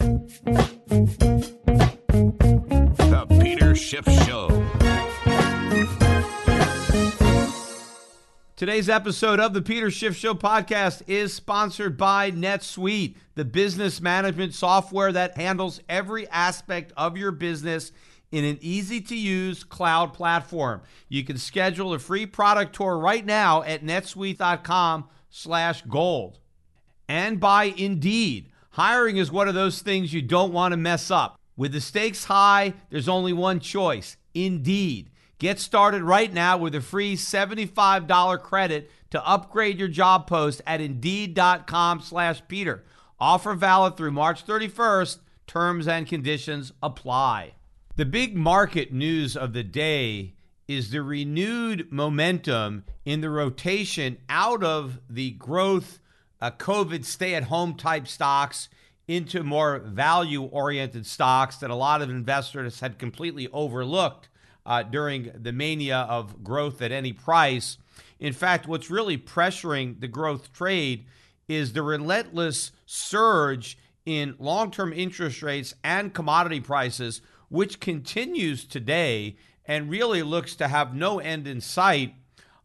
The Peter Schiff Show. Today's episode of the Peter Schiff Show podcast is sponsored by NetSuite, the business management software that handles every aspect of your business in an easy to use cloud platform. You can schedule a free product tour right now at netsuite.com slash gold. And by Indeed. Hiring is one of those things you don't want to mess up. With the stakes high, there's only one choice Indeed. Get started right now with a free $75 credit to upgrade your job post at Indeed.com slash Peter. Offer valid through March 31st. Terms and conditions apply. The big market news of the day is the renewed momentum in the rotation out of the growth uh, COVID stay at home type stocks into more value oriented stocks that a lot of investors had completely overlooked uh, during the mania of growth at any price. In fact, what's really pressuring the growth trade is the relentless surge in long term interest rates and commodity prices, which continues today and really looks to have no end in sight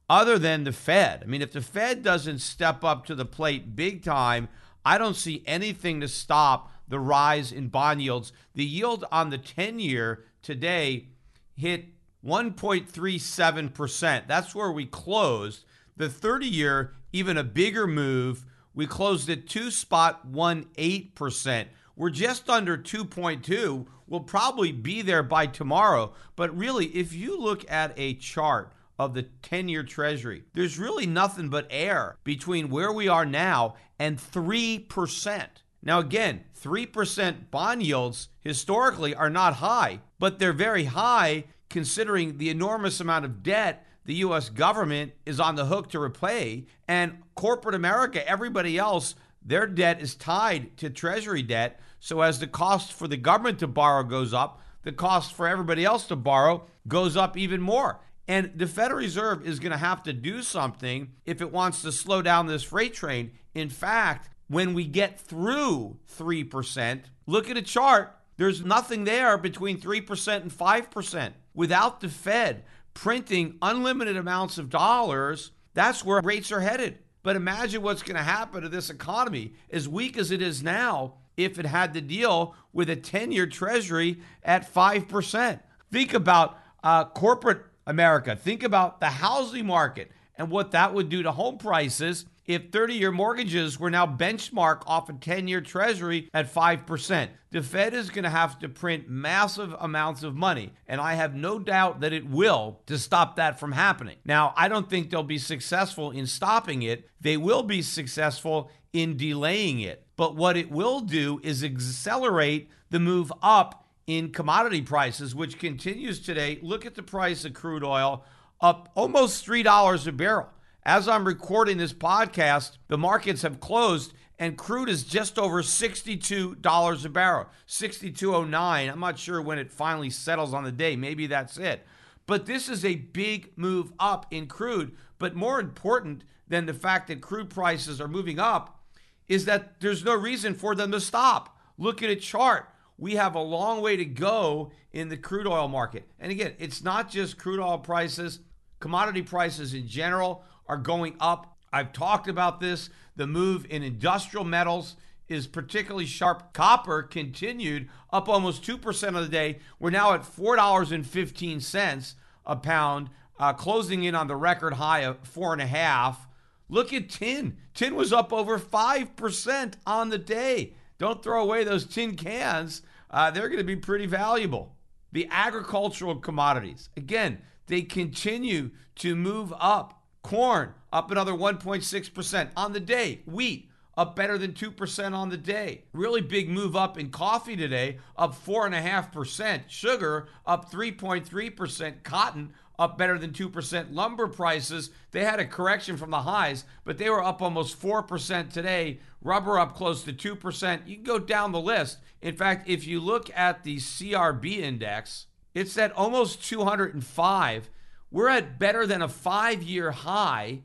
other than the Fed. I mean, if the Fed doesn't step up to the plate big time, I don't see anything to stop the rise in bond yields. The yield on the 10 year today hit 1.37%. That's where we closed. The 30 year, even a bigger move. We closed at 2.18%. We're just under 2.2. We'll probably be there by tomorrow. But really, if you look at a chart of the 10 year treasury. There's really nothing but air between where we are now and 3%. Now, again, 3% bond yields historically are not high, but they're very high considering the enormous amount of debt the U.S. government is on the hook to repay. And corporate America, everybody else, their debt is tied to treasury debt. So as the cost for the government to borrow goes up, the cost for everybody else to borrow goes up even more. And the Federal Reserve is going to have to do something if it wants to slow down this freight train. In fact, when we get through 3%, look at a chart. There's nothing there between 3% and 5%. Without the Fed printing unlimited amounts of dollars, that's where rates are headed. But imagine what's going to happen to this economy, as weak as it is now, if it had to deal with a 10 year treasury at 5%. Think about uh, corporate America. Think about the housing market and what that would do to home prices if 30 year mortgages were now benchmarked off a 10 year treasury at 5%. The Fed is going to have to print massive amounts of money, and I have no doubt that it will to stop that from happening. Now, I don't think they'll be successful in stopping it, they will be successful in delaying it. But what it will do is accelerate the move up in commodity prices, which continues today. Look at the price of crude oil up almost $3 a barrel. As I'm recording this podcast, the markets have closed and crude is just over $62 a barrel, 62.09. I'm not sure when it finally settles on the day. Maybe that's it. But this is a big move up in crude. But more important than the fact that crude prices are moving up is that there's no reason for them to stop. Look at a chart we have a long way to go in the crude oil market. And again, it's not just crude oil prices, commodity prices in general are going up. I've talked about this. The move in industrial metals is particularly sharp. Copper continued up almost 2% of the day. We're now at $4.15 a pound, uh, closing in on the record high of four and a half. Look at tin. Tin was up over 5% on the day. Don't throw away those tin cans. Uh, they're going to be pretty valuable. The agricultural commodities, again, they continue to move up. Corn up another 1.6% on the day. Wheat up better than 2% on the day. Really big move up in coffee today, up 4.5%. Sugar up 3.3%. Cotton up better than 2%. Lumber prices, they had a correction from the highs, but they were up almost 4% today. Rubber up close to 2%. You can go down the list. In fact, if you look at the CRB index, it's at almost 205. We're at better than a five year high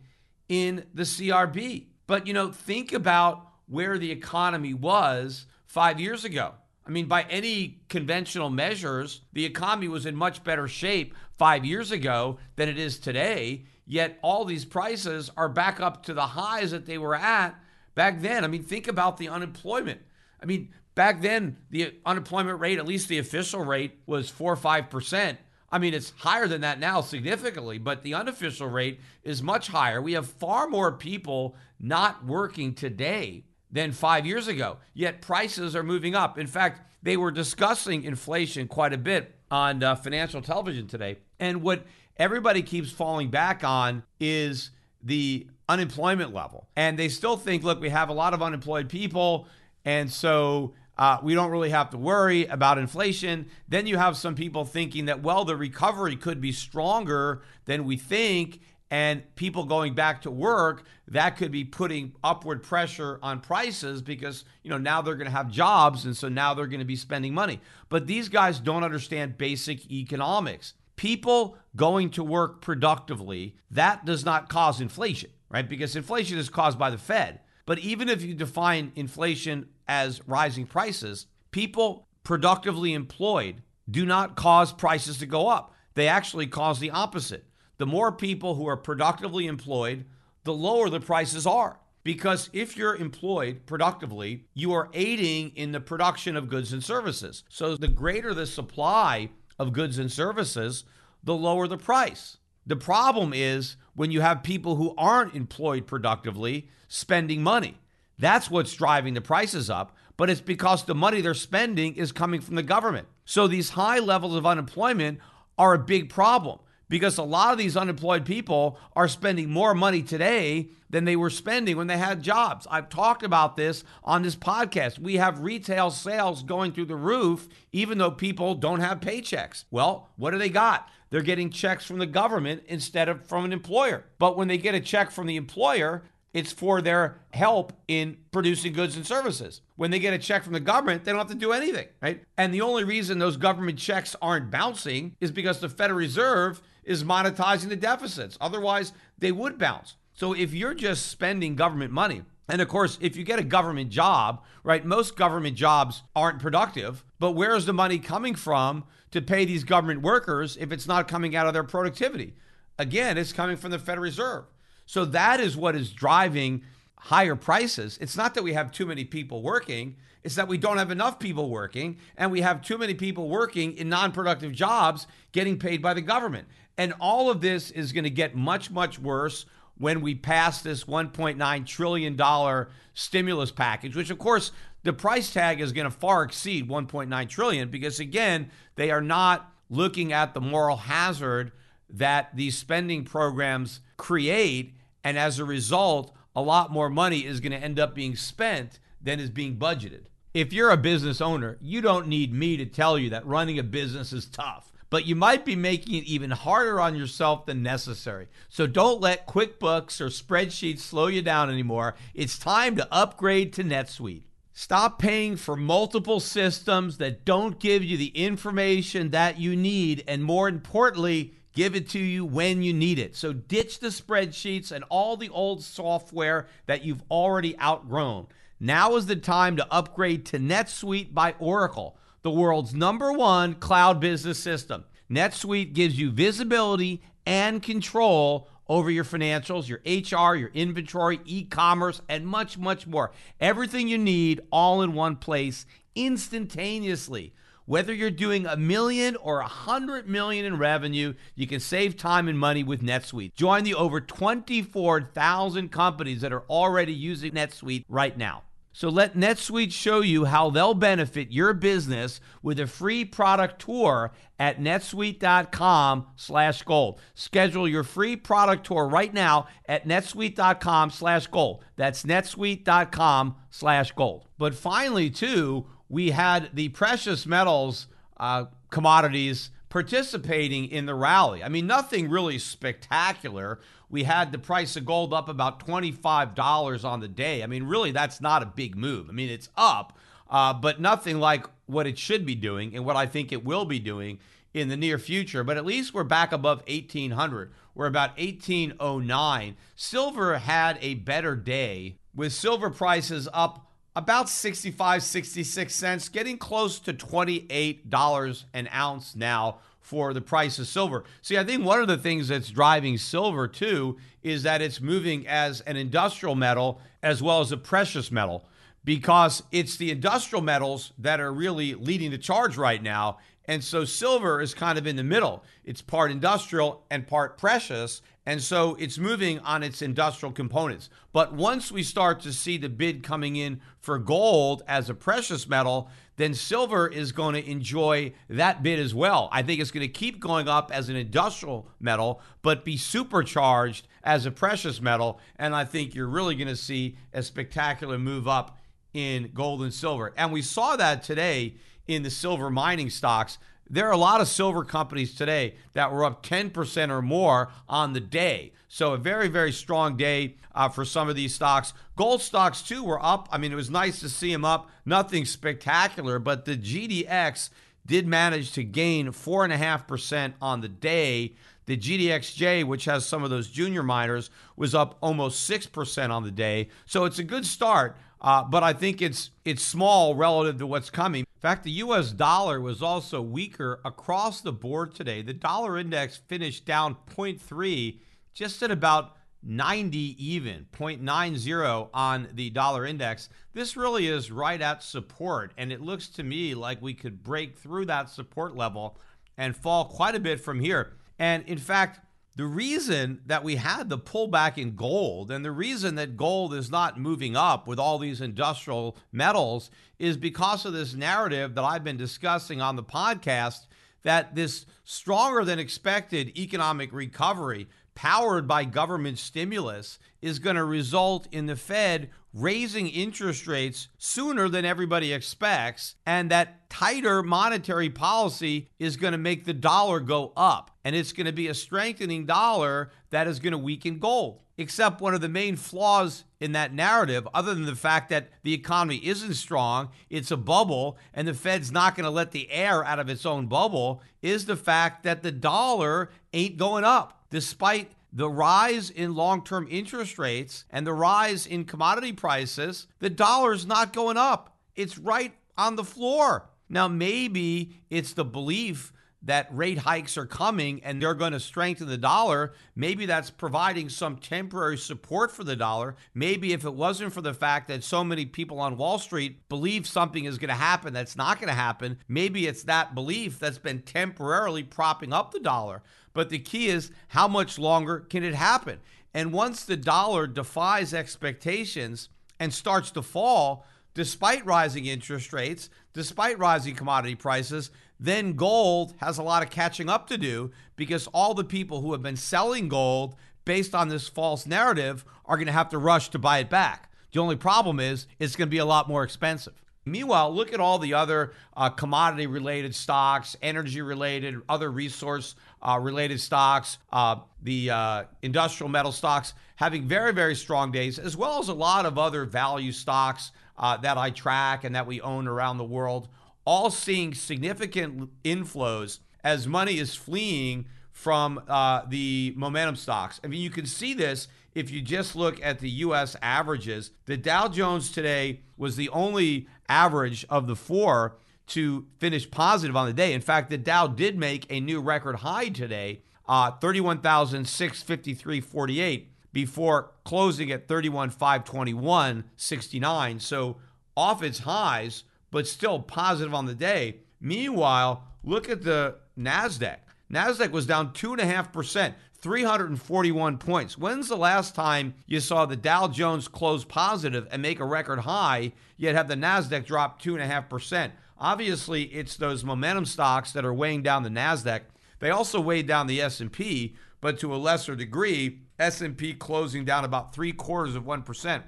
in the CRB. But, you know, think about where the economy was five years ago. I mean, by any conventional measures, the economy was in much better shape five years ago than it is today. Yet all these prices are back up to the highs that they were at back then. I mean, think about the unemployment. I mean, back then, the unemployment rate, at least the official rate, was four or five percent. I mean, it's higher than that now significantly, but the unofficial rate is much higher. We have far more people not working today than five years ago, yet prices are moving up. In fact, they were discussing inflation quite a bit on uh, financial television today. And what everybody keeps falling back on is the unemployment level. And they still think, look, we have a lot of unemployed people. And so uh, we don't really have to worry about inflation. Then you have some people thinking that, well, the recovery could be stronger than we think. And people going back to work, that could be putting upward pressure on prices because, you know, now they're going to have jobs. And so now they're going to be spending money. But these guys don't understand basic economics. People going to work productively, that does not cause inflation, right? Because inflation is caused by the Fed. But even if you define inflation as rising prices, people productively employed do not cause prices to go up. They actually cause the opposite. The more people who are productively employed, the lower the prices are. Because if you're employed productively, you are aiding in the production of goods and services. So the greater the supply of goods and services, the lower the price. The problem is when you have people who aren't employed productively spending money. That's what's driving the prices up, but it's because the money they're spending is coming from the government. So these high levels of unemployment are a big problem because a lot of these unemployed people are spending more money today than they were spending when they had jobs. I've talked about this on this podcast. We have retail sales going through the roof, even though people don't have paychecks. Well, what do they got? They're getting checks from the government instead of from an employer. But when they get a check from the employer, it's for their help in producing goods and services. When they get a check from the government, they don't have to do anything, right? And the only reason those government checks aren't bouncing is because the Federal Reserve is monetizing the deficits. Otherwise, they would bounce. So if you're just spending government money, and of course, if you get a government job, right, most government jobs aren't productive, but where is the money coming from to pay these government workers if it's not coming out of their productivity? Again, it's coming from the Federal Reserve. So that is what is driving higher prices. It's not that we have too many people working, it's that we don't have enough people working and we have too many people working in non productive jobs getting paid by the government. And all of this is going to get much, much worse when we pass this $1.9 trillion stimulus package, which of course the price tag is going to far exceed 1.9 trillion because again, they are not looking at the moral hazard that these spending programs create and as a result, a lot more money is going to end up being spent than is being budgeted. If you're a business owner, you don't need me to tell you that running a business is tough, but you might be making it even harder on yourself than necessary. So don't let QuickBooks or spreadsheets slow you down anymore. It's time to upgrade to NetSuite. Stop paying for multiple systems that don't give you the information that you need, and more importantly, give it to you when you need it. So ditch the spreadsheets and all the old software that you've already outgrown. Now is the time to upgrade to NetSuite by Oracle, the world's number one cloud business system. NetSuite gives you visibility and control over your financials, your HR, your inventory, e commerce, and much, much more. Everything you need all in one place instantaneously. Whether you're doing a million or a hundred million in revenue, you can save time and money with NetSuite. Join the over 24,000 companies that are already using NetSuite right now. So let NetSuite show you how they'll benefit your business with a free product tour at netsuite.com/gold. Schedule your free product tour right now at netsuite.com/gold. That's netsuite.com/gold. But finally, too, we had the precious metals uh, commodities participating in the rally. I mean, nothing really spectacular. We had the price of gold up about $25 on the day. I mean, really, that's not a big move. I mean, it's up, uh, but nothing like what it should be doing and what I think it will be doing in the near future. But at least we're back above 1800. We're about 1809. Silver had a better day with silver prices up about 65, 66 cents, getting close to $28 an ounce now for the price of silver. See, I think one of the things that's driving silver too is that it's moving as an industrial metal as well as a precious metal because it's the industrial metals that are really leading the charge right now. And so silver is kind of in the middle. It's part industrial and part precious. And so it's moving on its industrial components. But once we start to see the bid coming in for gold as a precious metal, then silver is going to enjoy that bid as well. I think it's going to keep going up as an industrial metal, but be supercharged as a precious metal. And I think you're really going to see a spectacular move up in gold and silver. And we saw that today in the silver mining stocks. There are a lot of silver companies today that were up 10% or more on the day. So, a very, very strong day uh, for some of these stocks. Gold stocks, too, were up. I mean, it was nice to see them up. Nothing spectacular, but the GDX did manage to gain 4.5% on the day. The GDXJ, which has some of those junior miners, was up almost 6% on the day. So, it's a good start. Uh, but I think it's it's small relative to what's coming. In fact, the U.S. dollar was also weaker across the board today. The dollar index finished down 0.3, just at about 90 even, 0.90 on the dollar index. This really is right at support, and it looks to me like we could break through that support level and fall quite a bit from here. And in fact, the reason that we had the pullback in gold and the reason that gold is not moving up with all these industrial metals is because of this narrative that I've been discussing on the podcast that this stronger than expected economic recovery powered by government stimulus is going to result in the Fed raising interest rates sooner than everybody expects, and that tighter monetary policy is going to make the dollar go up. And it's going to be a strengthening dollar that is going to weaken gold. Except one of the main flaws in that narrative, other than the fact that the economy isn't strong, it's a bubble, and the Fed's not going to let the air out of its own bubble, is the fact that the dollar ain't going up, despite the rise in long term interest rates and the rise in commodity prices, the dollar's not going up. It's right on the floor. Now, maybe it's the belief that rate hikes are coming and they're going to strengthen the dollar. Maybe that's providing some temporary support for the dollar. Maybe if it wasn't for the fact that so many people on Wall Street believe something is going to happen that's not going to happen, maybe it's that belief that's been temporarily propping up the dollar. But the key is how much longer can it happen? And once the dollar defies expectations and starts to fall, despite rising interest rates, despite rising commodity prices, then gold has a lot of catching up to do because all the people who have been selling gold based on this false narrative are going to have to rush to buy it back. The only problem is it's going to be a lot more expensive. Meanwhile, look at all the other uh, commodity related stocks, energy related, other resource uh, related stocks, uh, the uh, industrial metal stocks having very, very strong days, as well as a lot of other value stocks uh, that I track and that we own around the world, all seeing significant inflows as money is fleeing from uh, the momentum stocks. I mean, you can see this if you just look at the US averages. The Dow Jones today was the only average of the four to finish positive on the day. In fact, the Dow did make a new record high today, uh, 31,653.48 before closing at 31,521.69. So off its highs, but still positive on the day. Meanwhile, look at the NASDAQ. NASDAQ was down 2.5%, 341 points. When's the last time you saw the Dow Jones close positive and make a record high, yet have the NASDAQ drop 2.5%? Obviously, it's those momentum stocks that are weighing down the Nasdaq. They also weighed down the S&P, but to a lesser degree, S&P closing down about three quarters of one percent.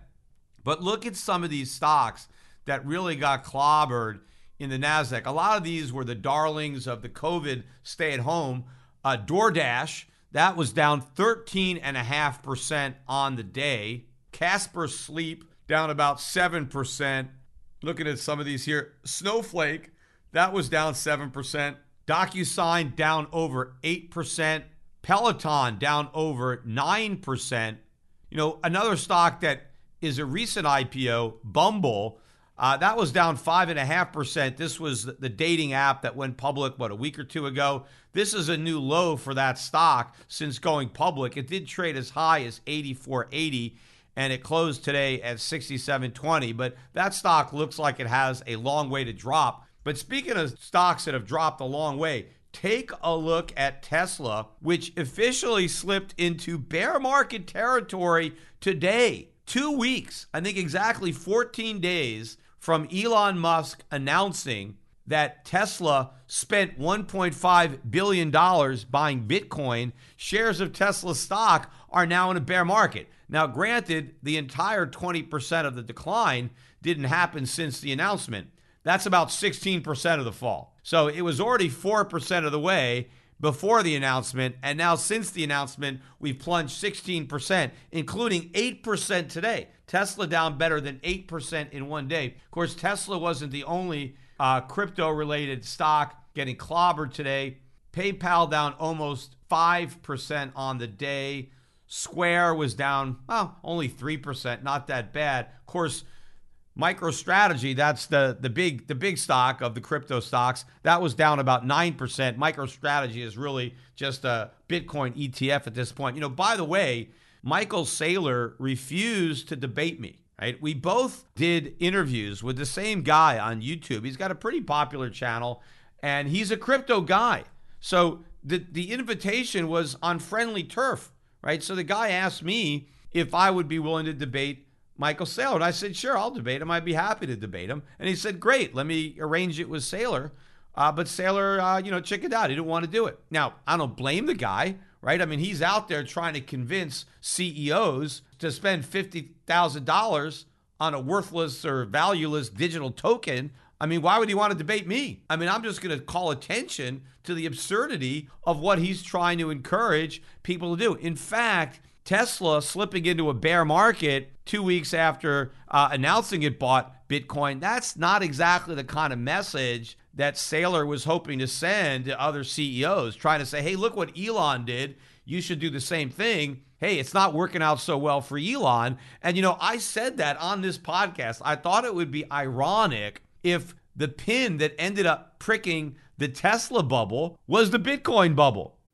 But look at some of these stocks that really got clobbered in the Nasdaq. A lot of these were the darlings of the COVID stay-at-home. Uh, DoorDash that was down 13.5% on the day. Casper Sleep down about 7% looking at some of these here. Snowflake, that was down 7%. DocuSign down over 8%. Peloton down over 9%. You know, another stock that is a recent IPO, Bumble, Uh, that was down 5.5%. This was the dating app that went public, what, a week or two ago? This is a new low for that stock since going public. It did trade as high as 84.80 and it closed today at 67.20, but that stock looks like it has a long way to drop. But speaking of stocks that have dropped a long way, take a look at Tesla, which officially slipped into bear market territory today. Two weeks, I think exactly 14 days from Elon Musk announcing that Tesla spent $1.5 billion buying Bitcoin, shares of Tesla stock are now in a bear market. Now, granted, the entire 20% of the decline didn't happen since the announcement. That's about 16% of the fall. So it was already 4% of the way before the announcement. And now, since the announcement, we've plunged 16%, including 8% today. Tesla down better than 8% in one day. Of course, Tesla wasn't the only uh, crypto related stock getting clobbered today. PayPal down almost 5% on the day. Square was down, well, only 3%, not that bad. Of course, MicroStrategy, that's the the big the big stock of the crypto stocks, that was down about 9%. MicroStrategy is really just a Bitcoin ETF at this point. You know, by the way, Michael Saylor refused to debate me. Right? We both did interviews with the same guy on YouTube. He's got a pretty popular channel and he's a crypto guy. So the the invitation was on friendly turf, right? So the guy asked me if I would be willing to debate Michael Saylor. And I said, sure, I'll debate him. I'd be happy to debate him. And he said, great, let me arrange it with Saylor. Uh, but Saylor, uh, you know, chickened out. He didn't want to do it. Now, I don't blame the guy, right? I mean, he's out there trying to convince CEOs to spend $50,000 on a worthless or valueless digital token. I mean, why would he want to debate me? I mean, I'm just going to call attention to the absurdity of what he's trying to encourage people to do. In fact, Tesla slipping into a bear market two weeks after uh, announcing it bought Bitcoin, that's not exactly the kind of message that Saylor was hoping to send to other CEOs, trying to say, hey, look what Elon did. You should do the same thing. Hey, it's not working out so well for Elon. And, you know, I said that on this podcast. I thought it would be ironic if the pin that ended up pricking the Tesla bubble was the Bitcoin bubble.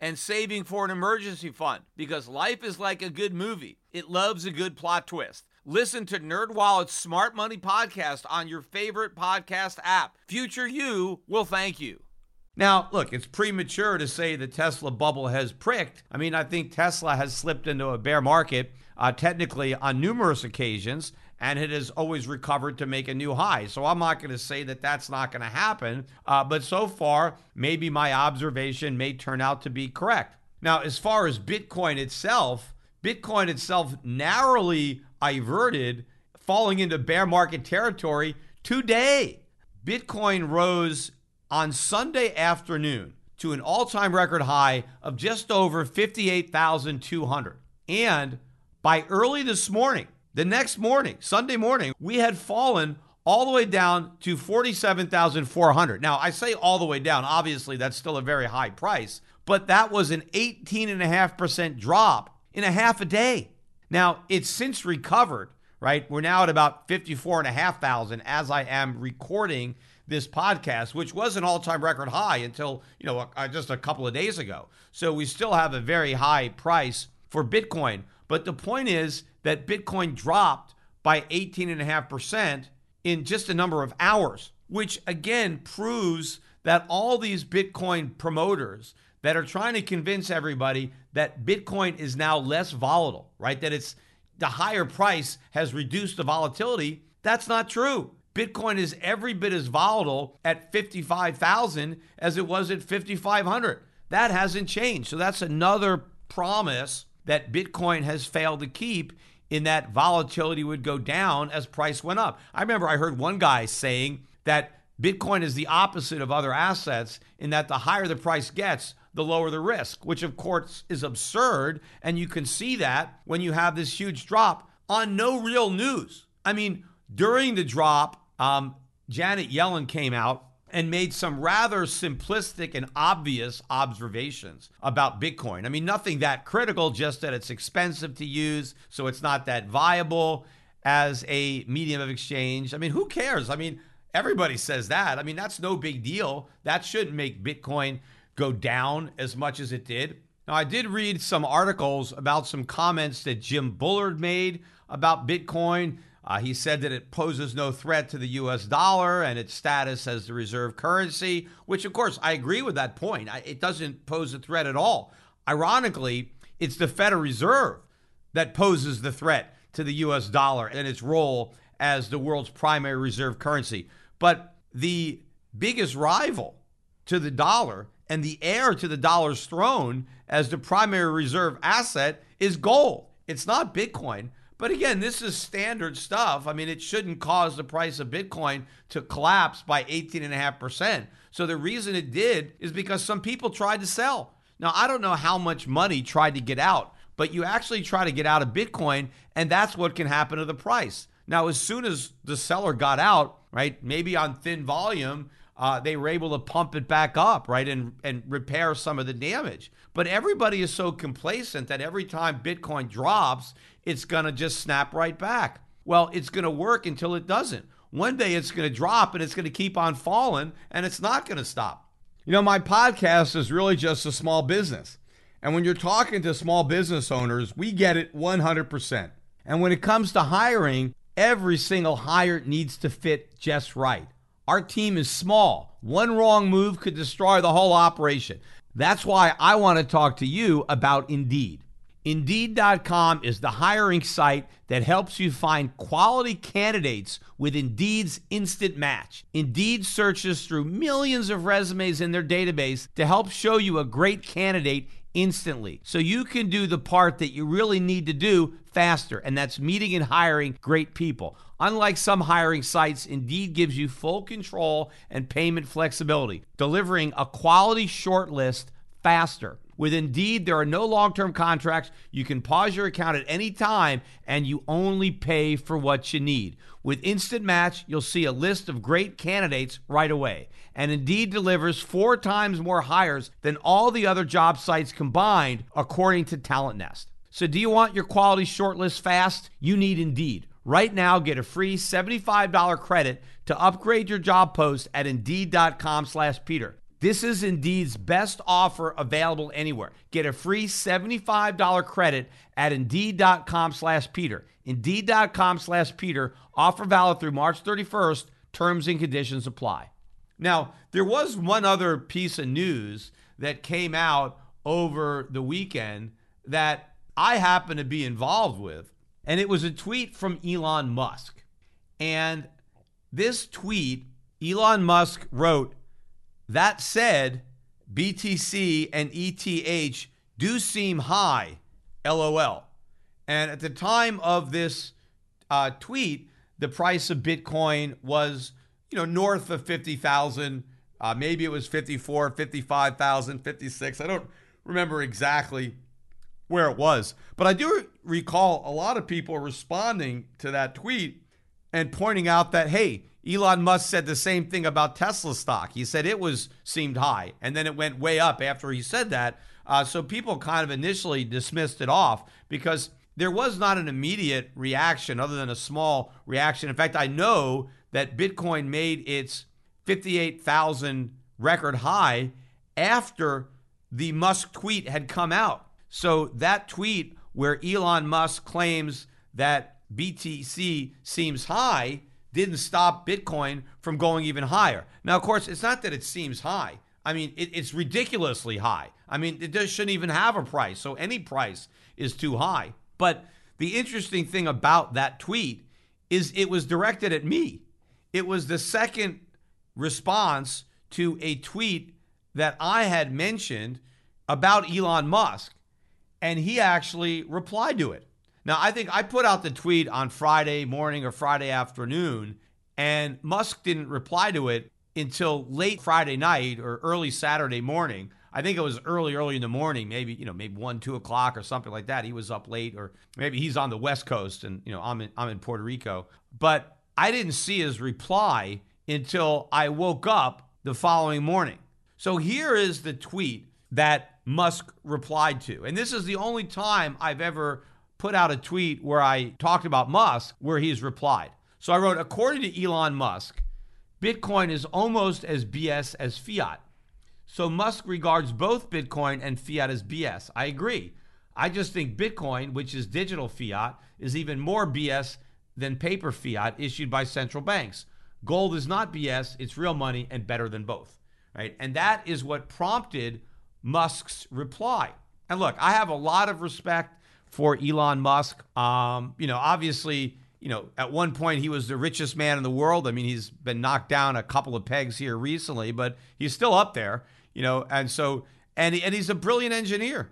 and saving for an emergency fund because life is like a good movie. It loves a good plot twist. Listen to NerdWallet's Smart Money podcast on your favorite podcast app. Future you will thank you. Now, look, it's premature to say the Tesla bubble has pricked. I mean, I think Tesla has slipped into a bear market uh, technically on numerous occasions and it has always recovered to make a new high. So I'm not going to say that that's not going to happen, uh, but so far, maybe my observation may turn out to be correct. Now, as far as Bitcoin itself, Bitcoin itself narrowly diverted, falling into bear market territory today. Bitcoin rose on Sunday afternoon to an all time record high of just over 58,200. And by early this morning, the next morning, Sunday morning, we had fallen all the way down to 47,400. Now, I say all the way down. Obviously, that's still a very high price, but that was an 18.5% drop in a half a day. Now, it's since recovered, right? We're now at about 54,500 as I am recording this podcast, which was an all-time record high until, you know, just a couple of days ago. So we still have a very high price for Bitcoin. But the point is that Bitcoin dropped by 18.5% in just a number of hours, which again proves that all these Bitcoin promoters that are trying to convince everybody that Bitcoin is now less volatile, right? That it's the higher price has reduced the volatility. That's not true. Bitcoin is every bit as volatile at 55,000 as it was at 5,500. That hasn't changed. So that's another promise that Bitcoin has failed to keep in that volatility would go down as price went up. I remember I heard one guy saying that Bitcoin is the opposite of other assets in that the higher the price gets, the lower the risk, which of course is absurd. And you can see that when you have this huge drop on no real news. I mean, during the drop, um, Janet Yellen came out and made some rather simplistic and obvious observations about Bitcoin. I mean, nothing that critical, just that it's expensive to use, so it's not that viable as a medium of exchange. I mean, who cares? I mean, everybody says that. I mean, that's no big deal. That shouldn't make Bitcoin go down as much as it did. Now, I did read some articles about some comments that Jim Bullard made about Bitcoin. Uh, he said that it poses no threat to the US dollar and its status as the reserve currency, which, of course, I agree with that point. I, it doesn't pose a threat at all. Ironically, it's the Federal Reserve that poses the threat to the US dollar and its role as the world's primary reserve currency. But the biggest rival to the dollar and the heir to the dollar's throne as the primary reserve asset is gold. It's not Bitcoin. But again, this is standard stuff. I mean, it shouldn't cause the price of Bitcoin to collapse by 18.5%. So the reason it did is because some people tried to sell. Now, I don't know how much money tried to get out, but you actually try to get out of Bitcoin, and that's what can happen to the price. Now, as soon as the seller got out, right, maybe on thin volume, uh, they were able to pump it back up, right, and and repair some of the damage. But everybody is so complacent that every time Bitcoin drops, it's gonna just snap right back. Well, it's gonna work until it doesn't. One day it's gonna drop and it's gonna keep on falling, and it's not gonna stop. You know, my podcast is really just a small business. And when you're talking to small business owners, we get it 100%. And when it comes to hiring, every single hire needs to fit just right. Our team is small. One wrong move could destroy the whole operation. That's why I want to talk to you about Indeed. Indeed.com is the hiring site that helps you find quality candidates with Indeed's instant match. Indeed searches through millions of resumes in their database to help show you a great candidate instantly. So you can do the part that you really need to do faster, and that's meeting and hiring great people. Unlike some hiring sites, Indeed gives you full control and payment flexibility, delivering a quality shortlist faster. With Indeed, there are no long term contracts. You can pause your account at any time and you only pay for what you need. With Instant Match, you'll see a list of great candidates right away. And Indeed delivers four times more hires than all the other job sites combined, according to Talent Nest. So, do you want your quality shortlist fast? You need Indeed. Right now, get a free $75 credit to upgrade your job post at Indeed.com slash Peter. This is Indeed's best offer available anywhere. Get a free $75 credit at Indeed.com slash Peter. Indeed.com slash Peter. Offer valid through March 31st. Terms and conditions apply. Now, there was one other piece of news that came out over the weekend that I happen to be involved with, and it was a tweet from Elon Musk. And this tweet, Elon Musk wrote, that said, BTC and ETH do seem high, lol. And at the time of this uh, tweet, the price of Bitcoin was, you know, north of 50,000. Uh, maybe it was 54, 55,000, 56. I don't remember exactly where it was. But I do recall a lot of people responding to that tweet and pointing out that, hey, Elon Musk said the same thing about Tesla stock. He said it was seemed high, and then it went way up after he said that. Uh, so people kind of initially dismissed it off because there was not an immediate reaction other than a small reaction. In fact, I know that Bitcoin made its 58,000 record high after the Musk tweet had come out. So that tweet where Elon Musk claims that BTC seems high didn't stop Bitcoin from going even higher. Now, of course, it's not that it seems high. I mean, it, it's ridiculously high. I mean, it just shouldn't even have a price. So any price is too high. But the interesting thing about that tweet is it was directed at me. It was the second response to a tweet that I had mentioned about Elon Musk. And he actually replied to it. Now, I think I put out the tweet on Friday morning or Friday afternoon, and Musk didn't reply to it until late Friday night or early Saturday morning. I think it was early, early in the morning, maybe, you know, maybe one, two o'clock or something like that. He was up late, or maybe he's on the West Coast and, you know, I'm in, I'm in Puerto Rico. But I didn't see his reply until I woke up the following morning. So here is the tweet that Musk replied to. And this is the only time I've ever put out a tweet where I talked about Musk where he's replied. So I wrote, according to Elon Musk, Bitcoin is almost as BS as fiat. So Musk regards both Bitcoin and fiat as BS. I agree. I just think Bitcoin, which is digital fiat, is even more BS than paper fiat issued by central banks. Gold is not BS, it's real money and better than both. Right? And that is what prompted Musk's reply. And look, I have a lot of respect for Elon Musk. Um, you know, obviously, you know, at one point he was the richest man in the world. I mean, he's been knocked down a couple of pegs here recently, but he's still up there, you know, and so and and he's a brilliant engineer.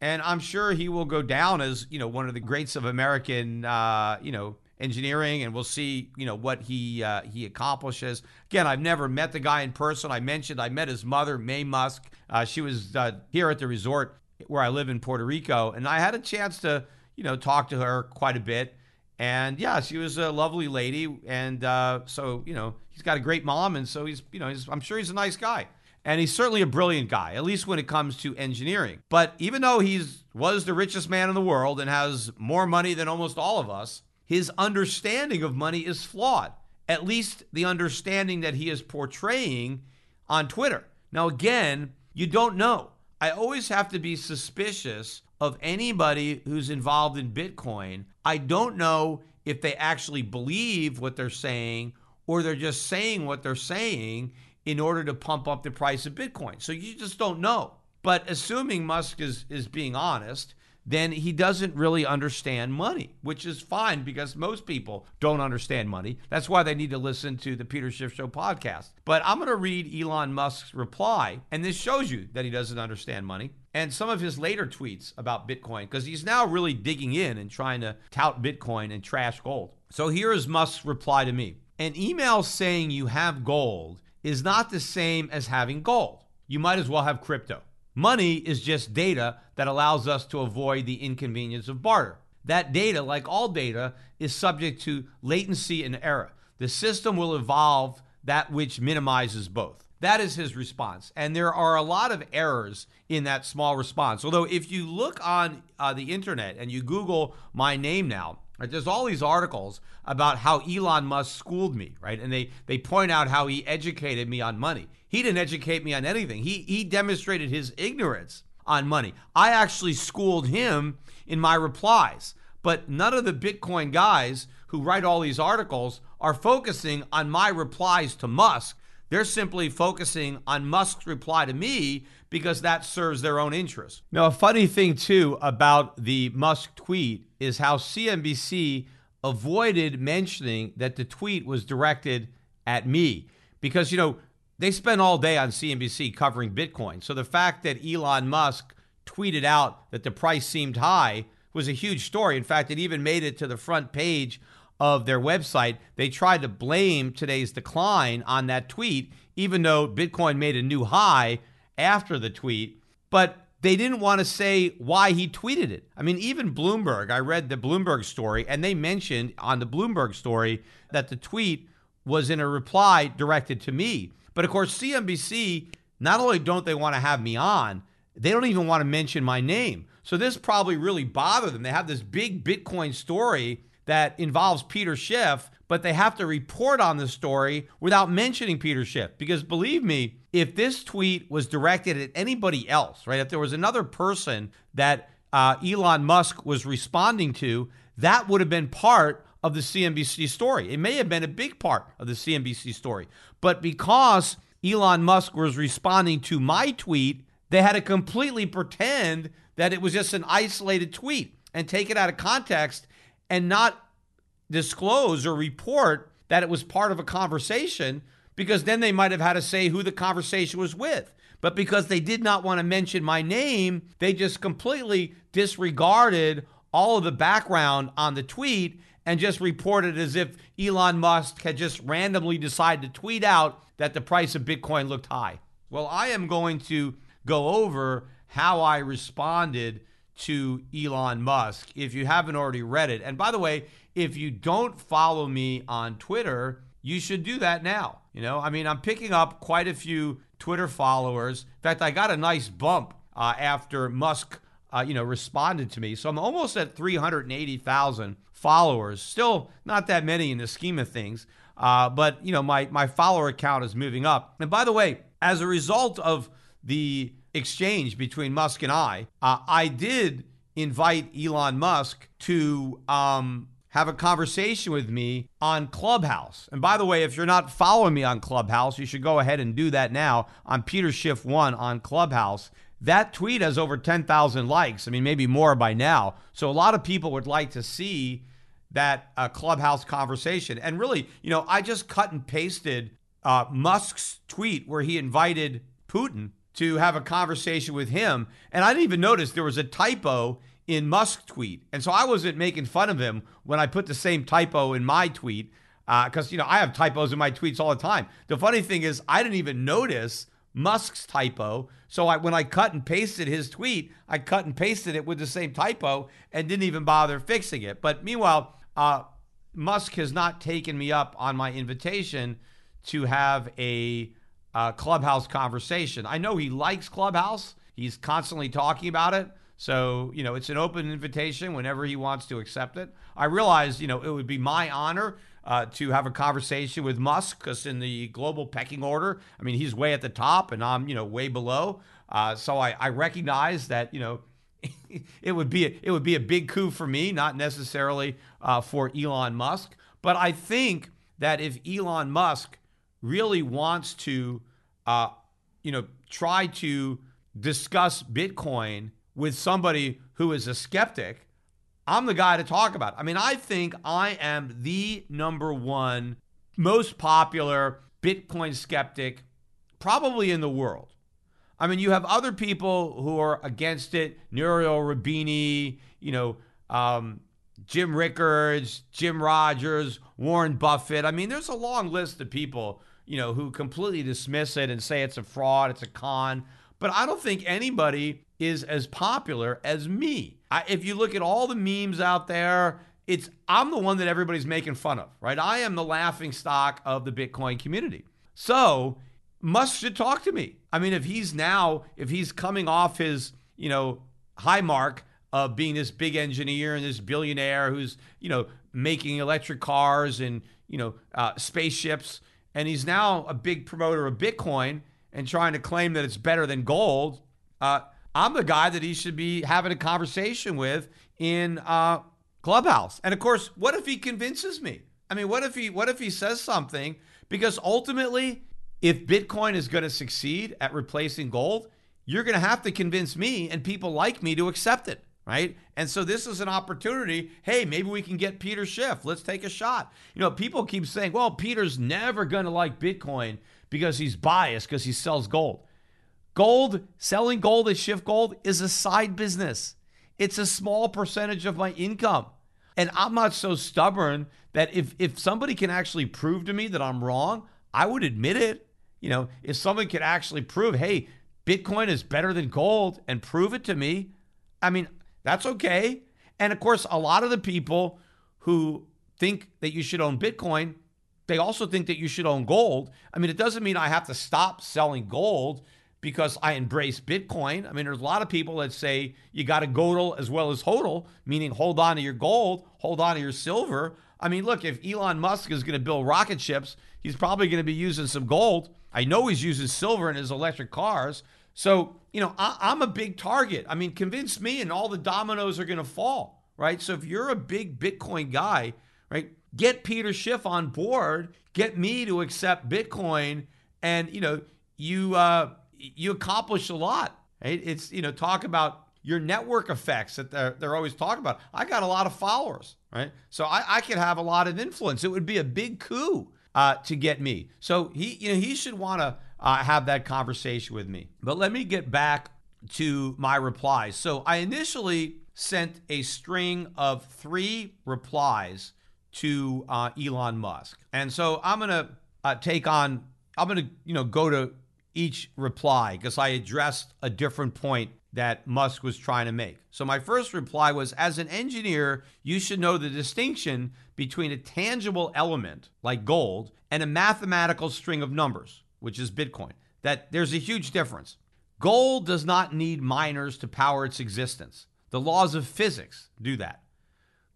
And I'm sure he will go down as, you know, one of the greats of American uh, you know, engineering and we'll see, you know, what he uh, he accomplishes. Again, I've never met the guy in person. I mentioned I met his mother, Maye Musk. Uh, she was uh, here at the resort where I live in Puerto Rico, and I had a chance to, you know, talk to her quite a bit. And yeah, she was a lovely lady, and uh, so you know, he's got a great mom, and so he's, you know, he's, I'm sure he's a nice guy, and he's certainly a brilliant guy, at least when it comes to engineering. But even though he's was the richest man in the world and has more money than almost all of us, his understanding of money is flawed. At least the understanding that he is portraying on Twitter. Now, again, you don't know. I always have to be suspicious of anybody who's involved in Bitcoin. I don't know if they actually believe what they're saying or they're just saying what they're saying in order to pump up the price of Bitcoin. So you just don't know. But assuming Musk is, is being honest, then he doesn't really understand money, which is fine because most people don't understand money. That's why they need to listen to the Peter Schiff Show podcast. But I'm going to read Elon Musk's reply, and this shows you that he doesn't understand money. And some of his later tweets about Bitcoin, because he's now really digging in and trying to tout Bitcoin and trash gold. So here is Musk's reply to me An email saying you have gold is not the same as having gold. You might as well have crypto. Money is just data that allows us to avoid the inconvenience of barter. That data, like all data, is subject to latency and error. The system will evolve that which minimizes both. That is his response. And there are a lot of errors in that small response. Although, if you look on uh, the internet and you Google my name now, Right? There's all these articles about how Elon Musk schooled me, right? And they they point out how he educated me on money. He didn't educate me on anything. He he demonstrated his ignorance on money. I actually schooled him in my replies. But none of the Bitcoin guys who write all these articles are focusing on my replies to Musk. They're simply focusing on Musk's reply to me because that serves their own interests. Now, a funny thing, too, about the Musk tweet is how CNBC avoided mentioning that the tweet was directed at me because, you know, they spend all day on CNBC covering Bitcoin. So the fact that Elon Musk tweeted out that the price seemed high was a huge story. In fact, it even made it to the front page of their website. They tried to blame today's decline on that tweet, even though Bitcoin made a new high after the tweet. But they didn't want to say why he tweeted it. I mean, even Bloomberg, I read the Bloomberg story, and they mentioned on the Bloomberg story that the tweet was in a reply directed to me. But of course, CNBC, not only don't they want to have me on, they don't even want to mention my name. So this probably really bothered them. They have this big Bitcoin story that involves Peter Schiff, but they have to report on the story without mentioning Peter Schiff. Because believe me, if this tweet was directed at anybody else, right, if there was another person that uh, Elon Musk was responding to, that would have been part of the CNBC story. It may have been a big part of the CNBC story. But because Elon Musk was responding to my tweet, they had to completely pretend that it was just an isolated tweet and take it out of context and not disclose or report that it was part of a conversation because then they might have had to say who the conversation was with. But because they did not want to mention my name, they just completely disregarded all of the background on the tweet and just report it as if Elon Musk had just randomly decided to tweet out that the price of Bitcoin looked high. Well, I am going to go over how I responded to Elon Musk if you haven't already read it. And by the way, if you don't follow me on Twitter, you should do that now. You know, I mean, I'm picking up quite a few Twitter followers. In fact, I got a nice bump uh, after Musk, uh, you know, responded to me. So I'm almost at 380,000 followers. Still not that many in the scheme of things. Uh, but you know, my my follower count is moving up. And by the way, as a result of the exchange between Musk and I, uh, I did invite Elon Musk to um, have a conversation with me on Clubhouse. And by the way, if you're not following me on Clubhouse, you should go ahead and do that now on Peter Schiff One on Clubhouse. That tweet has over 10,000 likes. I mean, maybe more by now. So a lot of people would like to see that uh, Clubhouse conversation. And really, you know, I just cut and pasted uh, Musk's tweet where he invited Putin to have a conversation with him. And I didn't even notice there was a typo in Musk tweet. And so I wasn't making fun of him when I put the same typo in my tweet because, uh, you know, I have typos in my tweets all the time. The funny thing is, I didn't even notice Musk's typo. So I, when I cut and pasted his tweet, I cut and pasted it with the same typo and didn't even bother fixing it. But meanwhile, uh, Musk has not taken me up on my invitation to have a uh, clubhouse conversation. I know he likes Clubhouse. He's constantly talking about it. So, you know, it's an open invitation whenever he wants to accept it. I realize, you know, it would be my honor uh, to have a conversation with Musk because in the global pecking order, I mean, he's way at the top and I'm, you know, way below. Uh, so I, I recognize that, you know, it would be a, it would be a big coup for me, not necessarily uh, for Elon Musk. But I think that if Elon Musk really wants to, uh, you know, try to discuss Bitcoin with somebody who is a skeptic, I'm the guy to talk about. I mean, I think I am the number one most popular Bitcoin skeptic probably in the world. I mean, you have other people who are against it, Nouriel Roubini, you know, um, Jim Rickards, Jim Rogers, Warren Buffett. I mean, there's a long list of people, you know, who completely dismiss it and say it's a fraud, it's a con. But I don't think anybody is as popular as me. I, if you look at all the memes out there, it's I'm the one that everybody's making fun of, right? I am the laughing stock of the Bitcoin community. So Musk should talk to me. I mean, if he's now, if he's coming off his, you know, high mark of being this big engineer and this billionaire who's, you know, making electric cars and, you know, uh, spaceships, and he's now a big promoter of Bitcoin and trying to claim that it's better than gold. Uh, I'm the guy that he should be having a conversation with in uh, Clubhouse. And of course, what if he convinces me? I mean, what if he what if he says something? Because ultimately, if Bitcoin is going to succeed at replacing gold, you're going to have to convince me and people like me to accept it, right? And so this is an opportunity. Hey, maybe we can get Peter Schiff. Let's take a shot. You know, people keep saying, "Well, Peter's never going to like Bitcoin because he's biased because he sells gold." Gold, selling gold at Schiff Gold is a side business. It's a small percentage of my income. And I'm not so stubborn that if, if somebody can actually prove to me that I'm wrong, I would admit it. You know, if someone could actually prove, hey, Bitcoin is better than gold and prove it to me, I mean, that's okay. And of course, a lot of the people who think that you should own Bitcoin, they also think that you should own gold. I mean, it doesn't mean I have to stop selling gold because I embrace Bitcoin. I mean, there's a lot of people that say you got to godel as well as hodl, meaning hold on to your gold, hold on to your silver. I mean, look, if Elon Musk is going to build rocket ships, he's probably going to be using some gold. I know he's using silver in his electric cars. So, you know, I, am a big target. I mean, convince me and all the dominoes are going to fall, right? So if you're a big Bitcoin guy, right, get Peter Schiff on board, get me to accept Bitcoin, and, you know, you, uh, you accomplish a lot. It's you know talk about your network effects that they're, they're always talking about. I got a lot of followers, right? So I, I could have a lot of influence. It would be a big coup uh, to get me. So he you know he should want to uh, have that conversation with me. But let me get back to my replies. So I initially sent a string of three replies to uh, Elon Musk. And so I'm to uh, take on, I'm to, you know, go to each reply because I addressed a different point that Musk was trying to make. So my first reply was as an engineer, you should know the distinction between a tangible element like gold and a mathematical string of numbers, which is Bitcoin. That there's a huge difference. Gold does not need miners to power its existence. The laws of physics do that.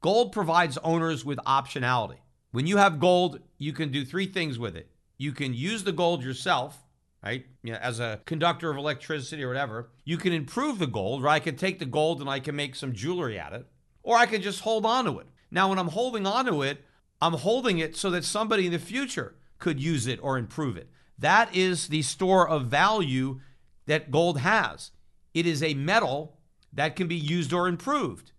Gold provides owners with optionality. When you have gold, you can do three things with it. You can use the gold yourself, right? You know, as a conductor of electricity or whatever. You can improve the gold, right? I can take the gold and I can make some jewelry at it, or I can just hold on to it. Now, when I'm holding on to it, I'm holding it so that somebody in the future could use it or improve it. That is the store of value that gold has. It is a metal that can be used or improved.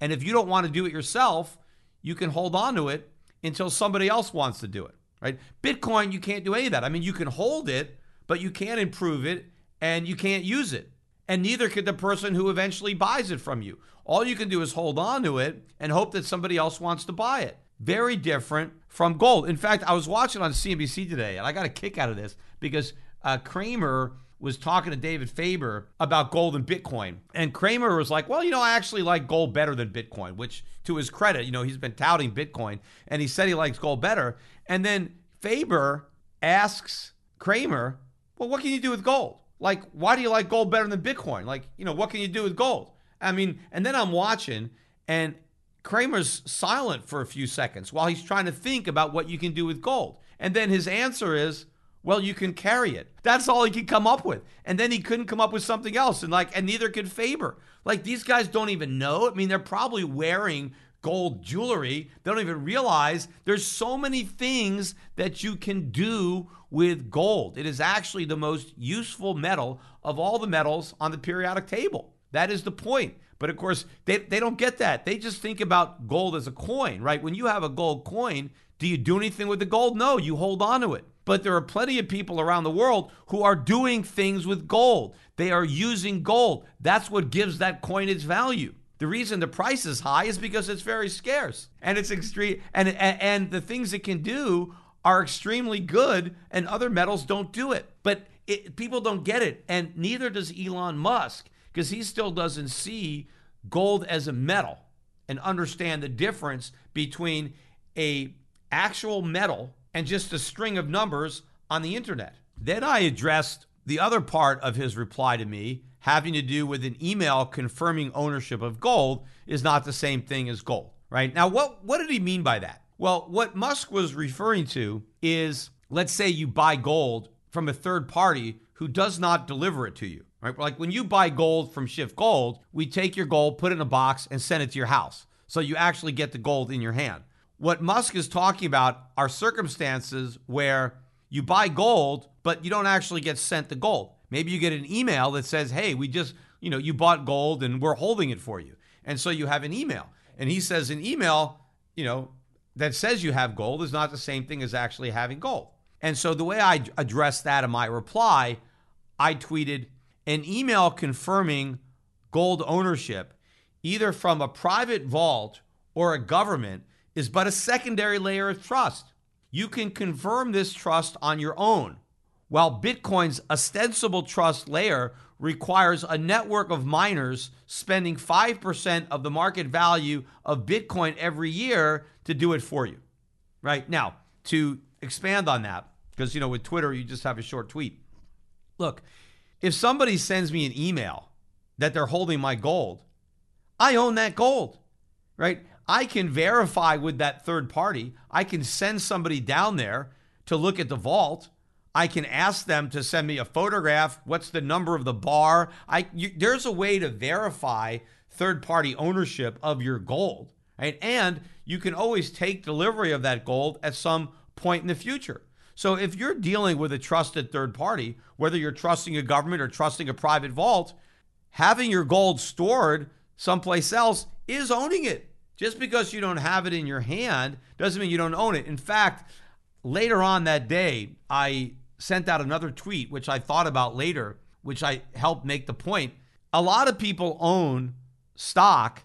And if you don't want to do it yourself, you can hold on to it until somebody else wants to do it, right? Bitcoin, you can't do any of that. I mean, you can hold it, but you can't improve it and you can't use it. And neither could the person who eventually buys it from you. All you can do is hold on to it and hope that somebody else wants to buy it. Very different from gold. In fact, I was watching on CNBC today, and I got a kick out of this because uh, Cramer was talking to David Faber about gold and Bitcoin. And Cramer was like, well, you know, I actually like gold better than Bitcoin, which to his credit, you know, he's been touting Bitcoin and he said he likes gold better. And then Faber asks Cramer, well, what can you do with gold? Like, why do you like gold better than Bitcoin? Like, you know, what can you do with gold? I mean, and then I'm watching and Cramer's silent for a few seconds while he's trying to think about what you can do with gold. And then his answer is, well, you can carry it. That's all he could come up with. And then he couldn't come up with something else. And like, and neither could Faber. Like these guys don't even know. I mean, they're probably wearing gold jewelry. They don't even realize there's so many things that you can do with gold. It is actually the most useful metal of all the metals on the periodic table. That is the point. But of course, they, they don't get that. They just think about gold as a coin, right? When you have a gold coin, do you do anything with the gold? No, you hold on to it. But there are plenty of people around the world who are doing things with gold. They are using gold. That's what gives that coin its value. The reason the price is high is because it's very scarce and it's extreme and, and and the things it can do are extremely good and other metals don't do it. But it, people don't get it and neither does Elon Musk because he still doesn't see gold as a metal and understand the difference between a actual metal and just a string of numbers on the internet. Then I addressed the other part of his reply to me having to do with an email confirming ownership of gold is not the same thing as gold, right? Now, what, what did he mean by that? Well, what Musk was referring to is let's say you buy gold from a third party who does not deliver it to you, right? Like when you buy gold from Schiff Gold, we take your gold, put it in a box, and send it to your house. So you actually get the gold in your hand. What Musk is talking about are circumstances where you buy gold, but you don't actually get sent the gold. Maybe you get an email that says, hey, we just, you know, you bought gold and we're holding it for you. And so you have an email. And he says an email, you know, that says you have gold is not the same thing as actually having gold. And so the way I addressed that in my reply, I tweeted an email confirming gold ownership, either from a private vault or a government, is but a secondary layer of trust. You can confirm this trust on your own, while Bitcoin's ostensible trust layer requires a network of miners spending 5% of the market value of Bitcoin every year to do it for you. Right? Now, to expand on that, because you know with Twitter you just have a short tweet. Look, if somebody sends me an email that they're holding my gold, I own that gold. Right? I can verify with that third party. I can send somebody down there to look at the vault. I can ask them to send me a photograph. What's the number of the bar? I you, there's a way to verify third party ownership of your gold, right? And you can always take delivery of that gold at some point in the future. So if you're dealing with a trusted third party, whether you're trusting a government or trusting a private vault, having your gold stored someplace else is owning it. Just because you don't have it in your hand doesn't mean you don't own it. In fact, later on that day, I sent out another tweet, which I thought about later, which I helped make the point. A lot of people own stock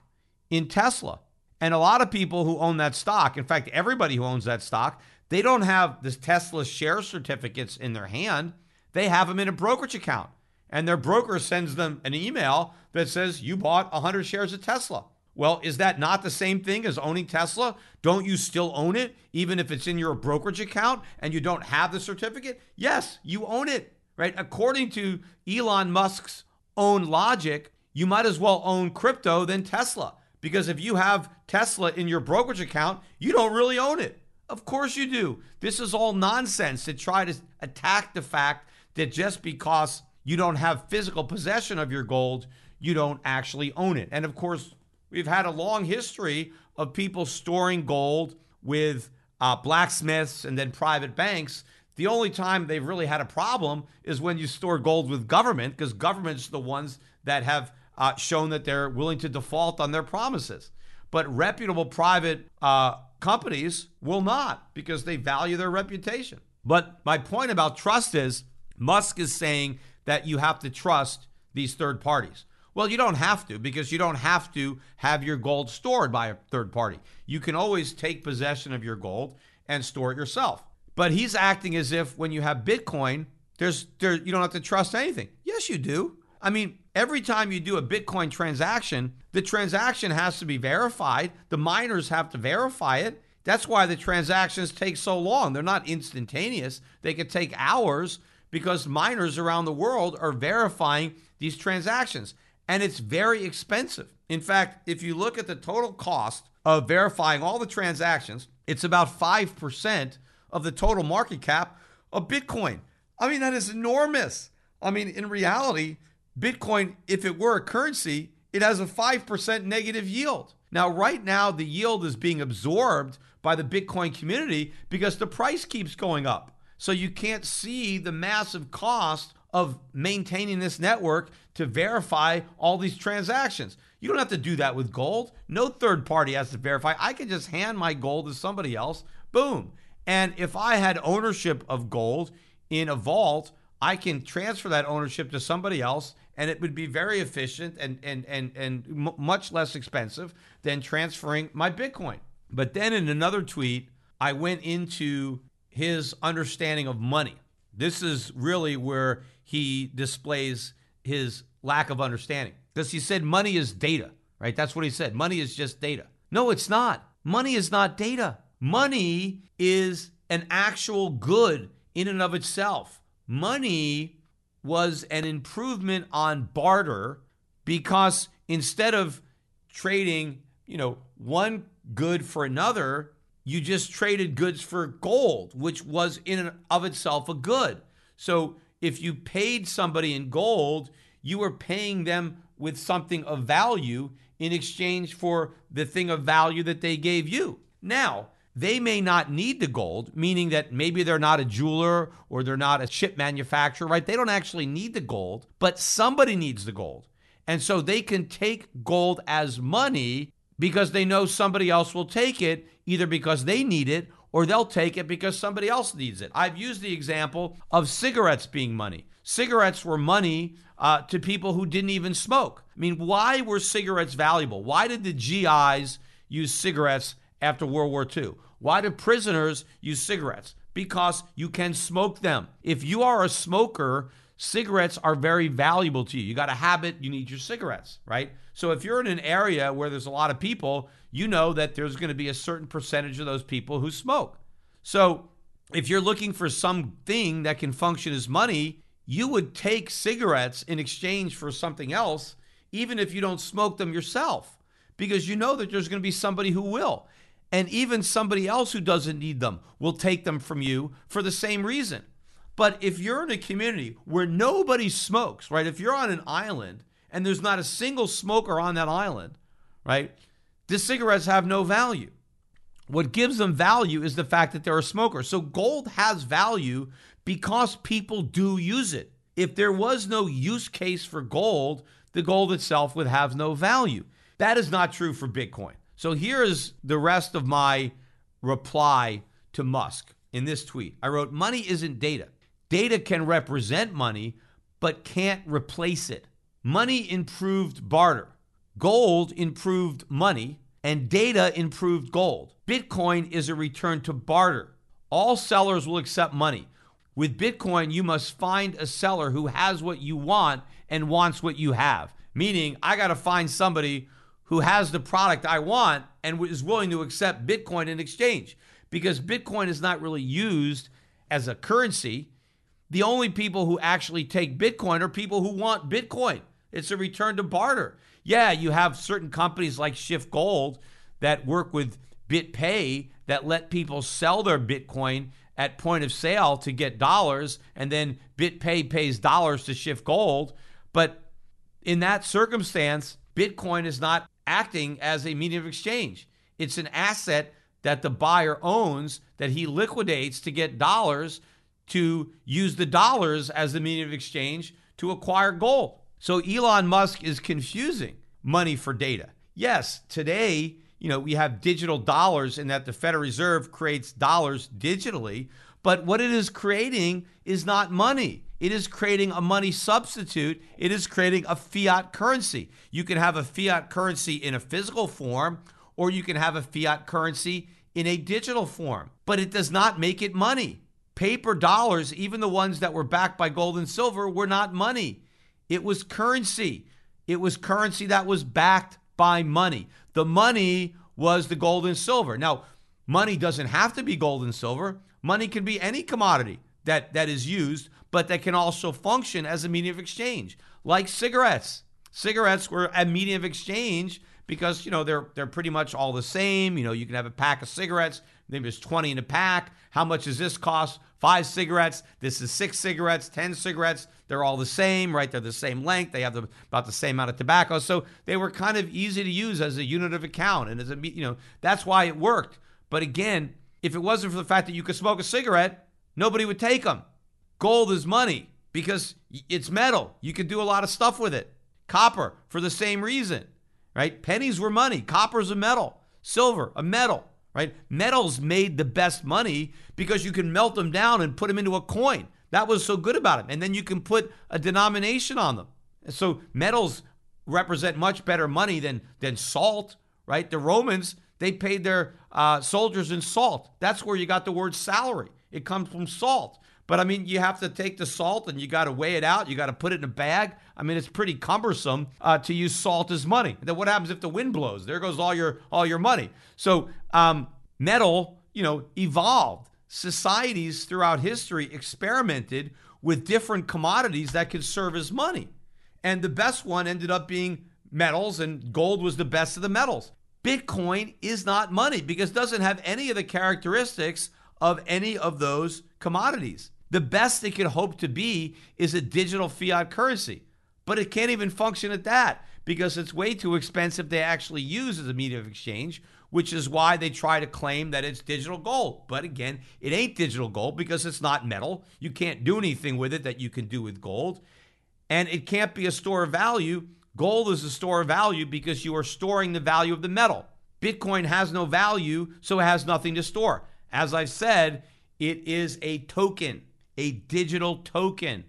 in Tesla. And a lot of people who own that stock, in fact, everybody who owns that stock, they don't have this Tesla share certificates in their hand. They have them in a brokerage account. And their broker sends them an email that says, You bought 100 shares of Tesla. Well, is that not the same thing as owning Tesla? Don't you still own it, even if it's in your brokerage account and you don't have the certificate? Yes, you own it, right? According to Elon Musk's own logic, you might as well own crypto than Tesla. Because if you have Tesla in your brokerage account, you don't really own it. Of course you do. This is all nonsense to try to attack the fact that just because you don't have physical possession of your gold, you don't actually own it. And of course, we've had a long history of people storing gold with uh, blacksmiths and then private banks. The only time they've really had a problem is when you store gold with government, because government's the ones that have uh, shown that they're willing to default on their promises. But reputable private uh, companies will not because they value their reputation. But my point about trust is Musk is saying that you have to trust these third parties. Well, you don't have to because you don't have to have your gold stored by a third party. You can always take possession of your gold and store it yourself. But he's acting as if when you have Bitcoin, there's there you don't have to trust anything. Yes, you do. I mean, every time you do a Bitcoin transaction, the transaction has to be verified. The miners have to verify it. That's why the transactions take so long. They're not instantaneous. They could take hours because miners around the world are verifying these transactions. And it's very expensive. In fact, if you look at the total cost of verifying all the transactions, it's about 5% of the total market cap of Bitcoin. I mean, that is enormous. I mean, in reality, Bitcoin, if it were a currency, it has a 5% negative yield. Now, right now, the yield is being absorbed by the Bitcoin community because the price keeps going up. So you can't see the massive cost of maintaining this network to verify all these transactions. You don't have to do that with gold. No third party has to verify. I can just hand my gold to somebody else. Boom. And if I had ownership of gold in a vault, I can transfer that ownership to somebody else and it would be very efficient and and and and m- much less expensive than transferring my Bitcoin. But then in another tweet, I went into his understanding of money. This is really where he displays his lack of understanding. Because he said money is data, right? That's what he said. Money is just data. No, it's not. Money is not data. Money is an actual good in and of itself. Money was an improvement on barter because instead of trading, you know, one good for another, you just traded goods for gold, which was in and of itself a good. So if you paid somebody in gold, you were paying them with something of value in exchange for the thing of value that they gave you. Now, they may not need the gold, meaning that maybe they're not a jeweler or they're not a chip manufacturer, right? They don't actually need the gold, but somebody needs the gold. And so they can take gold as money because they know somebody else will take it, either because they need it or they'll take it because somebody else needs it. I've used the example of cigarettes being money. Cigarettes were money uh, to people who didn't even smoke. I mean, why were cigarettes valuable? Why did the GIs use cigarettes after World War II? Why do prisoners use cigarettes? Because you can smoke them. If you are a smoker, cigarettes are very valuable to you. You got a habit, you need your cigarettes, right? So if you're in an area where there's a lot of people, you know that there's going to be a certain percentage of those people who smoke. So if you're looking for something that can function as money, you would take cigarettes in exchange for something else, even if you don't smoke them yourself, because you know that there's going to be somebody who will. And even somebody else who doesn't need them will take them from you for the same reason. But if you're in a community where nobody smokes, right? If you're on an island and there's not a single smoker on that island, right? The cigarettes have no value. What gives them value is the fact that they're a smoker. So gold has value because people do use it. If there was no use case for gold, the gold itself would have no value. That is not true for Bitcoin. So here is the rest of my reply to Musk in this tweet. I wrote, Money isn't data. Data can represent money, but can't replace it. Money improved barter. Gold improved money. and data improved gold. Bitcoin is a return to barter. All sellers will accept money. With Bitcoin, you must find a seller who has what you want and wants what you have. Meaning, I got to find somebody who has the product I want and is willing to accept Bitcoin in exchange because Bitcoin is not really used as a currency. The only people who actually take Bitcoin are people who want Bitcoin. It's a return to barter. Yeah, you have certain companies like Schiff Gold that work with BitPay that let people sell their Bitcoin at point of sale to get dollars, and then BitPay pays dollars to Schiff Gold. But in that circumstance, Bitcoin is not acting as a medium of exchange. It's an asset that the buyer owns that he liquidates to get dollars to use the dollars as the medium of exchange to acquire gold. So Elon Musk is confusing money for data. Yes, today, you know, we have digital dollars in that the Federal Reserve creates dollars digitally, but what it is creating is not money. It is creating a money substitute. It is creating a fiat currency. You can have a fiat currency in a physical form, or you can have a fiat currency in a digital form, but it does not make it money. Paper dollars, even the ones that were backed by gold and silver, were not money. It was currency. It was currency that was backed by money. The money was the gold and silver. Now, money doesn't have to be gold and silver. Money can be any commodity that, that is used, but that can also function as a medium of exchange, like cigarettes. Cigarettes were a medium of exchange because you know they're they're pretty much all the same. You know, you can have a pack of cigarettes. Maybe there's 20 in a pack. How much does this cost? Five cigarettes. This is six cigarettes, 10 cigarettes. They're all the same, right? They're the same length. They have the, about the same amount of tobacco. So they were kind of easy to use as a unit of account. And as a, you know, that's why it worked. But again, if it wasn't for the fact that you could smoke a cigarette, nobody would take them. Gold is money because it's metal. You could do a lot of stuff with it. Copper for the same reason, right? Pennies were money. Copper's a metal. Silver, a metal right? Metals made the best money because you can melt them down and put them into a coin. That was so good about them. And then you can put a denomination on them. So metals represent much better money than than salt, right? The Romans they paid their uh, soldiers in salt. That's where you got the word salary. It comes from salt. But I mean, you have to take the salt and you got to weigh it out. You got to put it in a bag. I mean, it's pretty cumbersome uh, to use salt as money. then what happens if the wind blows? There goes all your all your money. So um, metal, you know, evolved. Societies throughout history experimented with different commodities that could serve as money, and the best one ended up being metals, and gold was the best of the metals. Bitcoin is not money because it doesn't have any of the characteristics of any of those commodities. The best they could hope to be is a digital fiat currency, but it can't even function at that because it's way too expensive to actually use as a medium of exchange, which is why they try to claim that it's digital gold. But again, it ain't digital gold because it's not metal. You can't do anything with it that you can do with gold. And it can't be a store of value. Gold is a store of value because you are storing the value of the metal. Bitcoin has no value, so it has nothing to store. As I've said, it is a token a digital token.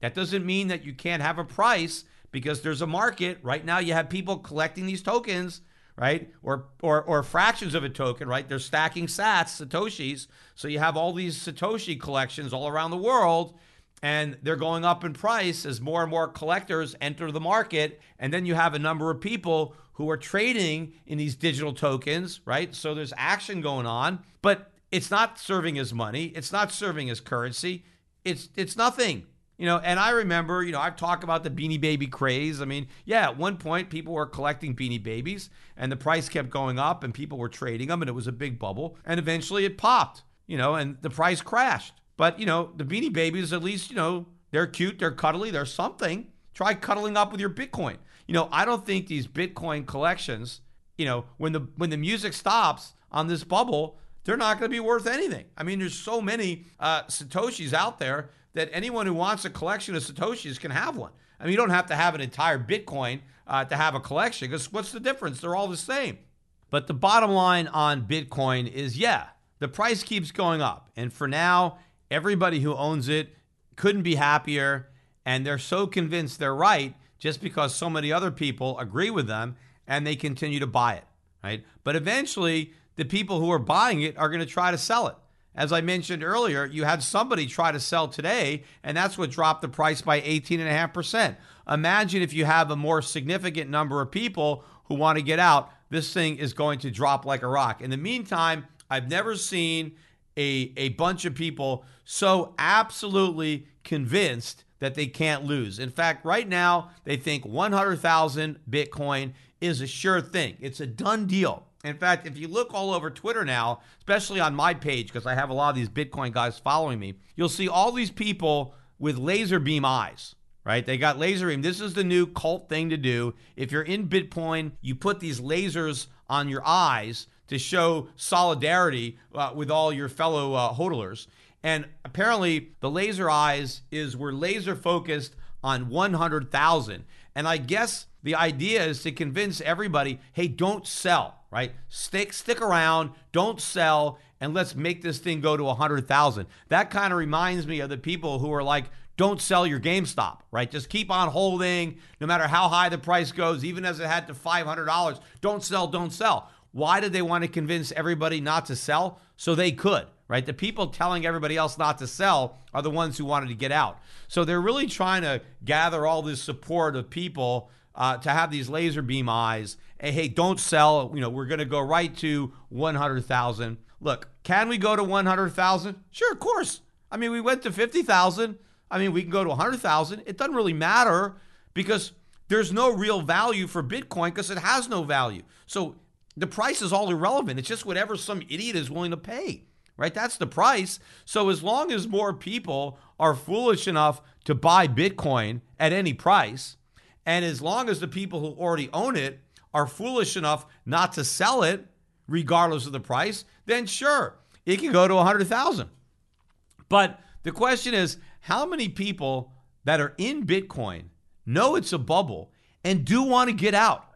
That doesn't mean that you can't have a price because there's a market. Right now, you have people collecting these tokens, right? Or, or, or fractions of a token, right? They're stacking sats, Satoshis. So you have all these Satoshi collections all around the world, and they're going up in price as more and more collectors enter the market. And then you have a number of people who are trading in these digital tokens, right? So there's action going on. But it's not serving as money. It's not serving as currency. It's it's nothing. You know, and I remember, you know, I've talked about the Beanie Baby craze. I mean, yeah, at one point people were collecting Beanie Babies and the price kept going up and people were trading them and it was a big bubble. And eventually it popped, you know, and the price crashed. But, you know, the Beanie Babies, at least, you know, they're cute, they're cuddly, they're something. Try cuddling up with your Bitcoin. You know, I don't think these Bitcoin collections, you know, when the when the music stops on this bubble, they're not going to be worth anything. I mean, there's so many uh, Satoshis out there that anyone who wants a collection of Satoshis can have one. I mean, you don't have to have an entire Bitcoin uh, to have a collection because what's the difference? They're all the same. But the bottom line on Bitcoin is yeah, the price keeps going up. And for now, everybody who owns it couldn't be happier. And they're so convinced they're right just because so many other people agree with them and they continue to buy it right? But eventually, the people who are buying it are going to try to sell it. As I mentioned earlier, you had somebody try to sell today, and that's what dropped the price by 18.5%. Imagine if you have a more significant number of people who want to get out, this thing is going to drop like a rock. In the meantime, I've never seen a, a bunch of people so absolutely convinced that they can't lose. In fact, right now, they think 100,000 Bitcoin is a sure thing, it's a done deal. In fact, if you look all over Twitter now, especially on my page, because I have a lot of these Bitcoin guys following me, you'll see all these people with laser beam eyes, right? They got laser beam. This is the new cult thing to do. If you're in Bitcoin, you put these lasers on your eyes to show solidarity uh, with all your fellow uh, hodlers. And apparently, the laser eyes is we're laser focused on 100,000. And I guess the idea is to convince everybody, hey, don't sell, right? Stick stick around, don't sell, and let's make this thing go to 100,000. That kind of reminds me of the people who are like, don't sell your GameStop, right? Just keep on holding no matter how high the price goes, even as it had to $500. Don't sell, don't sell. Why did they want to convince everybody not to sell? So they could, right? The people telling everybody else not to sell are the ones who wanted to get out. So they're really trying to gather all this support of people uh, to have these laser beam eyes. Hey, hey, don't sell. You know, we're going to go right to 100,000. Look, can we go to 100,000? Sure, of course. I mean, we went to 50,000. I mean, we can go to 100,000. It doesn't really matter because there's no real value for Bitcoin because it has no value. So the price is all irrelevant. It's just whatever some idiot is willing to pay, right? That's the price. So as long as more people are foolish enough to buy Bitcoin at any price, and as long as the people who already own it are foolish enough not to sell it, regardless of the price, then sure, it can go to 100,000. But the question is how many people that are in Bitcoin know it's a bubble and do want to get out?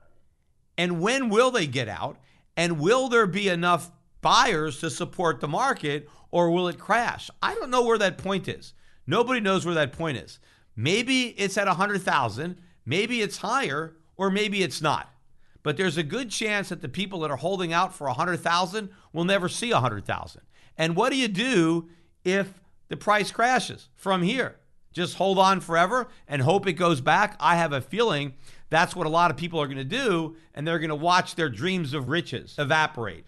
And when will they get out? And will there be enough buyers to support the market or will it crash? I don't know where that point is. Nobody knows where that point is. Maybe it's at 100,000, maybe it's higher, or maybe it's not. But there's a good chance that the people that are holding out for 100,000 will never see 100,000. And what do you do if the price crashes from here? Just hold on forever and hope it goes back. I have a feeling that's what a lot of people are going to do, and they're going to watch their dreams of riches evaporate.